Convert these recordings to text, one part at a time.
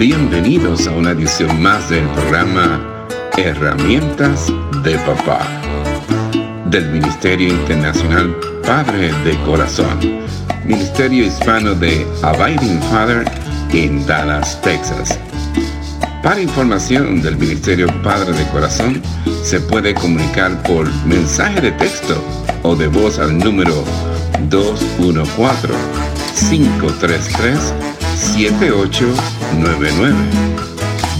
Bienvenidos a una edición más del programa Herramientas de Papá del Ministerio Internacional Padre de Corazón, Ministerio Hispano de Abiding Father en Dallas, Texas. Para información del Ministerio Padre de Corazón, se puede comunicar por mensaje de texto o de voz al número 214 533 7899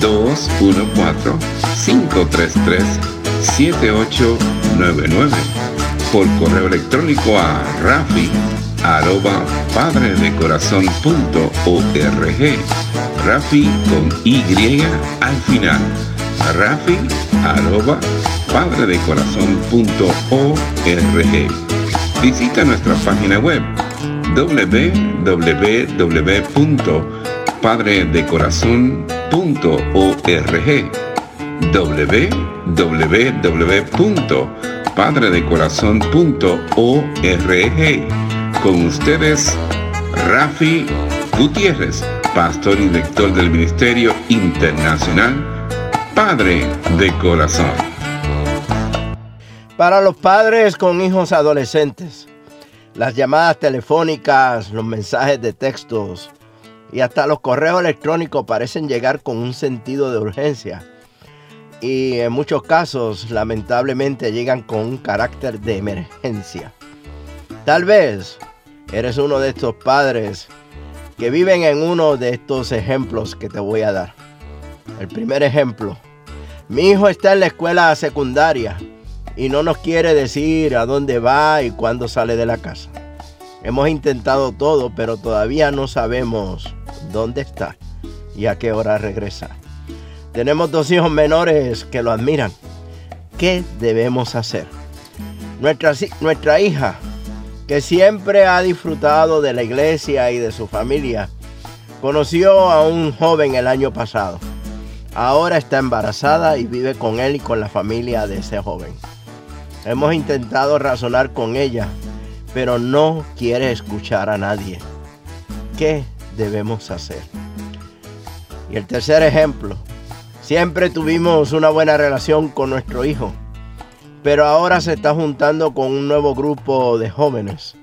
214-533-7899 por correo electrónico a rafi arroba padredecorazon.org Rafi con Y al final. Rafi arroba padredecorazon.org Visita nuestra página web www.padredecorazon.org www.padredecorazon.org Con ustedes, Rafi Gutiérrez, pastor y director del Ministerio Internacional Padre de Corazón. Para los padres con hijos adolescentes, las llamadas telefónicas, los mensajes de textos y hasta los correos electrónicos parecen llegar con un sentido de urgencia. Y en muchos casos, lamentablemente, llegan con un carácter de emergencia. Tal vez eres uno de estos padres que viven en uno de estos ejemplos que te voy a dar. El primer ejemplo. Mi hijo está en la escuela secundaria y no nos quiere decir a dónde va y cuándo sale de la casa. Hemos intentado todo, pero todavía no sabemos dónde está y a qué hora regresa. Tenemos dos hijos menores que lo admiran. ¿Qué debemos hacer? Nuestra, nuestra hija, que siempre ha disfrutado de la iglesia y de su familia, conoció a un joven el año pasado. Ahora está embarazada y vive con él y con la familia de ese joven. Hemos intentado razonar con ella, pero no quiere escuchar a nadie. ¿Qué debemos hacer? Y el tercer ejemplo, siempre tuvimos una buena relación con nuestro hijo, pero ahora se está juntando con un nuevo grupo de jóvenes.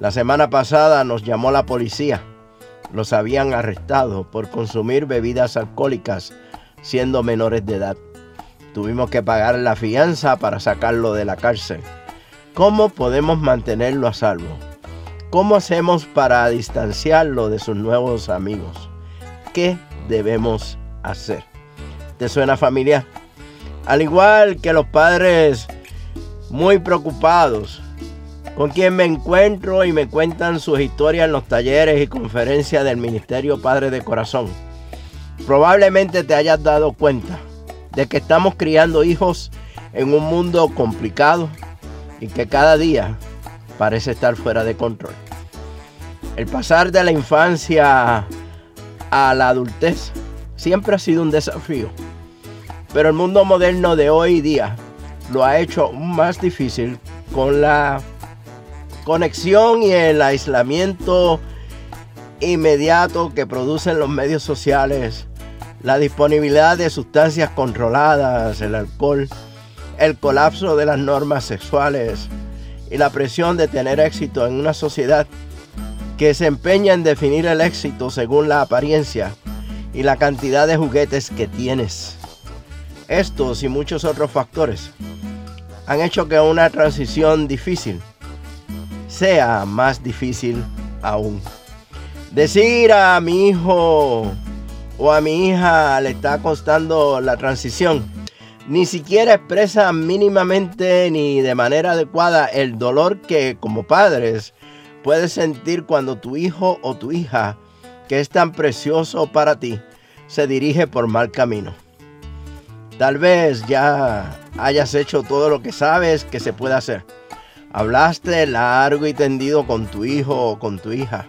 La semana pasada nos llamó la policía. Los habían arrestado por consumir bebidas alcohólicas siendo menores de edad. Tuvimos que pagar la fianza para sacarlo de la cárcel. ¿Cómo podemos mantenerlo a salvo? ¿Cómo hacemos para distanciarlo de sus nuevos amigos? ¿Qué debemos hacer? ¿Te suena familiar? Al igual que los padres muy preocupados, con quien me encuentro y me cuentan sus historias en los talleres y conferencias del Ministerio Padre de Corazón. Probablemente te hayas dado cuenta de que estamos criando hijos en un mundo complicado y que cada día parece estar fuera de control. El pasar de la infancia a la adultez siempre ha sido un desafío, pero el mundo moderno de hoy día lo ha hecho más difícil con la conexión y el aislamiento inmediato que producen los medios sociales la disponibilidad de sustancias controladas, el alcohol, el colapso de las normas sexuales y la presión de tener éxito en una sociedad que se empeña en definir el éxito según la apariencia y la cantidad de juguetes que tienes. Estos y muchos otros factores han hecho que una transición difícil sea más difícil aún. Decir a mi hijo, o a mi hija le está costando la transición, ni siquiera expresa mínimamente ni de manera adecuada el dolor que como padres puedes sentir cuando tu hijo o tu hija, que es tan precioso para ti, se dirige por mal camino. Tal vez ya hayas hecho todo lo que sabes que se puede hacer. Hablaste largo y tendido con tu hijo o con tu hija.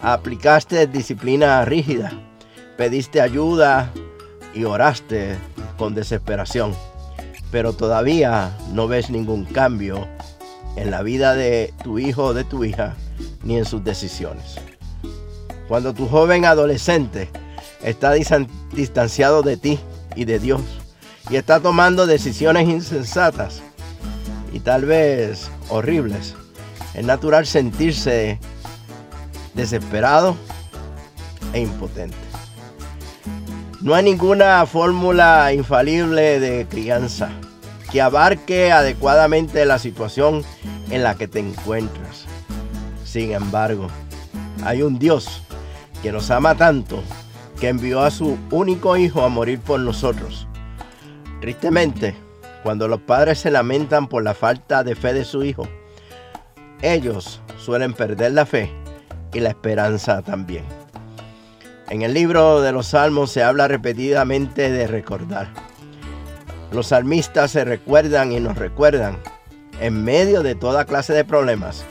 Aplicaste disciplina rígida pediste ayuda y oraste con desesperación, pero todavía no ves ningún cambio en la vida de tu hijo o de tu hija ni en sus decisiones. Cuando tu joven adolescente está distanciado de ti y de Dios y está tomando decisiones insensatas y tal vez horribles, es natural sentirse desesperado e impotente. No hay ninguna fórmula infalible de crianza que abarque adecuadamente la situación en la que te encuentras. Sin embargo, hay un Dios que nos ama tanto que envió a su único hijo a morir por nosotros. Tristemente, cuando los padres se lamentan por la falta de fe de su hijo, ellos suelen perder la fe y la esperanza también. En el libro de los Salmos se habla repetidamente de recordar. Los salmistas se recuerdan y nos recuerdan, en medio de toda clase de problemas,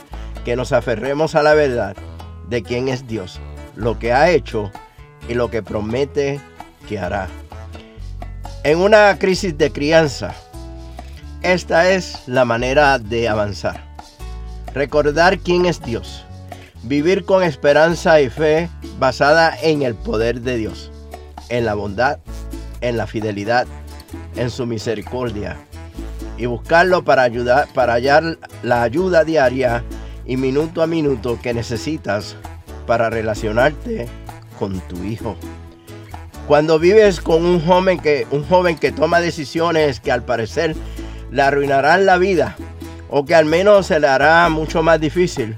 que nos aferremos a la verdad de quién es Dios, lo que ha hecho y lo que promete que hará. En una crisis de crianza, esta es la manera de avanzar. Recordar quién es Dios. Vivir con esperanza y fe basada en el poder de Dios, en la bondad, en la fidelidad, en su misericordia. Y buscarlo para ayudar, para hallar la ayuda diaria y minuto a minuto que necesitas para relacionarte con tu hijo. Cuando vives con un joven que, un joven que toma decisiones que al parecer le arruinarán la vida o que al menos se le hará mucho más difícil,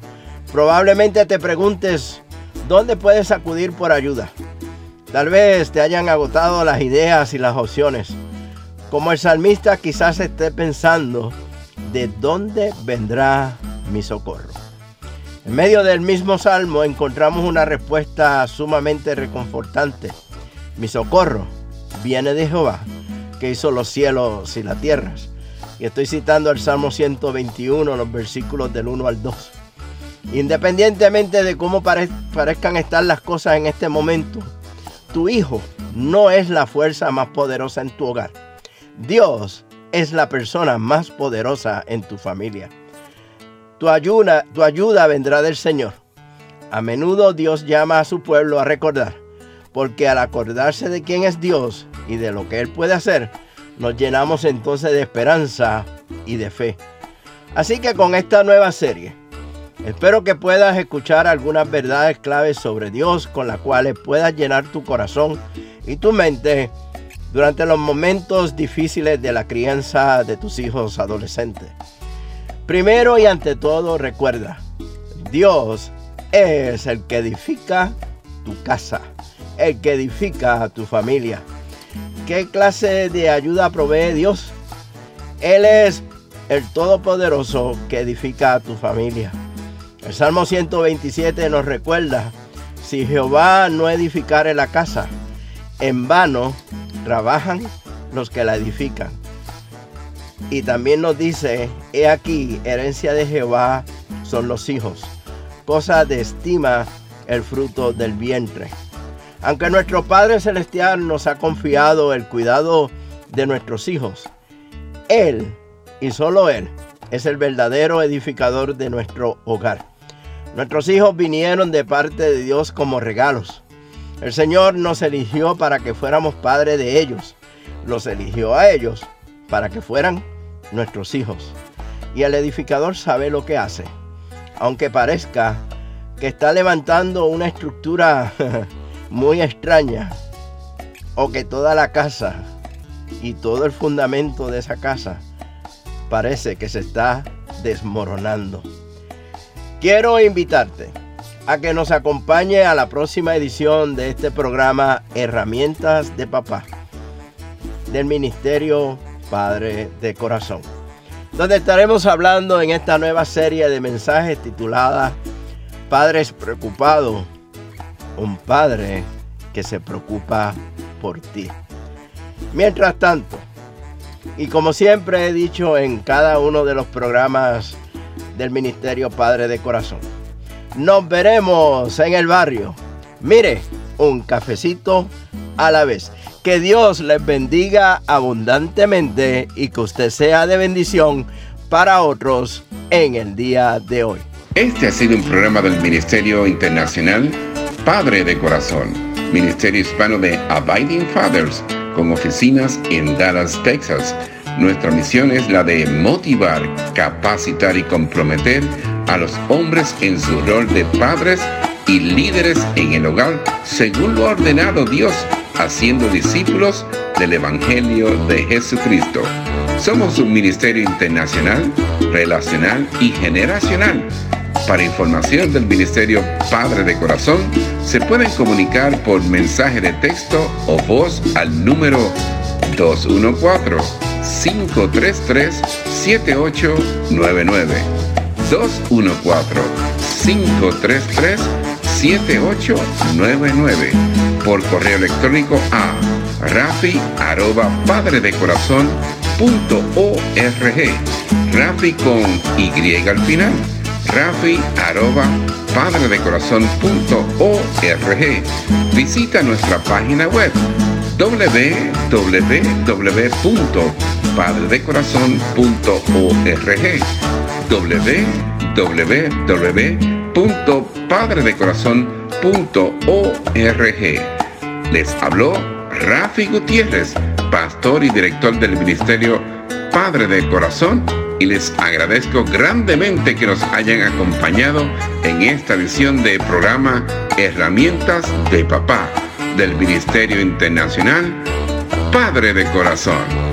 probablemente te preguntes dónde puedes acudir por ayuda. Tal vez te hayan agotado las ideas y las opciones. Como el salmista quizás esté pensando, ¿de dónde vendrá mi socorro? En medio del mismo salmo encontramos una respuesta sumamente reconfortante. Mi socorro viene de Jehová, que hizo los cielos y las tierras. Y estoy citando el Salmo 121, los versículos del 1 al 2. Independientemente de cómo parezcan estar las cosas en este momento, tu hijo no es la fuerza más poderosa en tu hogar. Dios es la persona más poderosa en tu familia. Tu ayuda, vendrá del Señor. A menudo Dios llama a su pueblo a recordar, porque al acordarse de quién es Dios y de lo que Él puede hacer, nos llenamos entonces de esperanza y de fe. Así que con esta nueva serie, espero que puedas escuchar algunas verdades claves sobre Dios con las cuales puedas llenar tu corazón y tu mente durante los momentos difíciles de la crianza de tus hijos adolescentes. Primero y ante todo recuerda, Dios es el que edifica tu casa, el que edifica a tu familia. ¿Qué clase de ayuda provee Dios? Él es el Todopoderoso que edifica a tu familia. El Salmo 127 nos recuerda, si Jehová no edificare la casa, en vano trabajan los que la edifican. Y también nos dice, he aquí, herencia de Jehová son los hijos, cosa de estima el fruto del vientre. Aunque nuestro Padre Celestial nos ha confiado el cuidado de nuestros hijos, Él y solo Él es el verdadero edificador de nuestro hogar. Nuestros hijos vinieron de parte de Dios como regalos. El Señor nos eligió para que fuéramos padres de ellos. Los eligió a ellos para que fueran nuestros hijos. Y el edificador sabe lo que hace. Aunque parezca que está levantando una estructura muy extraña o que toda la casa y todo el fundamento de esa casa parece que se está desmoronando. Quiero invitarte a que nos acompañe a la próxima edición de este programa Herramientas de Papá del Ministerio Padre de Corazón, donde estaremos hablando en esta nueva serie de mensajes titulada Padres Preocupados, un Padre que se preocupa por ti. Mientras tanto, y como siempre he dicho en cada uno de los programas del Ministerio Padre de Corazón, nos veremos en el barrio. Mire, un cafecito a la vez. Que Dios les bendiga abundantemente y que usted sea de bendición para otros en el día de hoy. Este ha sido un programa del Ministerio Internacional Padre de Corazón Ministerio Hispano de Abiding Fathers, con oficinas en Dallas, Texas. Nuestra misión es la de motivar, capacitar y comprometer a los hombres en su rol de padres y líderes en el hogar según lo ordenado Dios, haciendo discípulos del Evangelio de Jesucristo. Somos un ministerio internacional, relacional y generacional para información del Ministerio Padre de Corazón, se pueden comunicar por mensaje de texto o voz al número 214-533-7899. 214-533-7899. Por correo electrónico a rafi arroba padre de corazón punto org. Rafi con Y al final rafi arroba padredecorazon.org. Visita nuestra página web www.padredecorazon.org www.padredecorazon.org Les habló Rafi Gutiérrez, pastor y director del Ministerio Padre de Corazón y les agradezco grandemente que nos hayan acompañado en esta edición de programa Herramientas de Papá del Ministerio Internacional Padre de Corazón.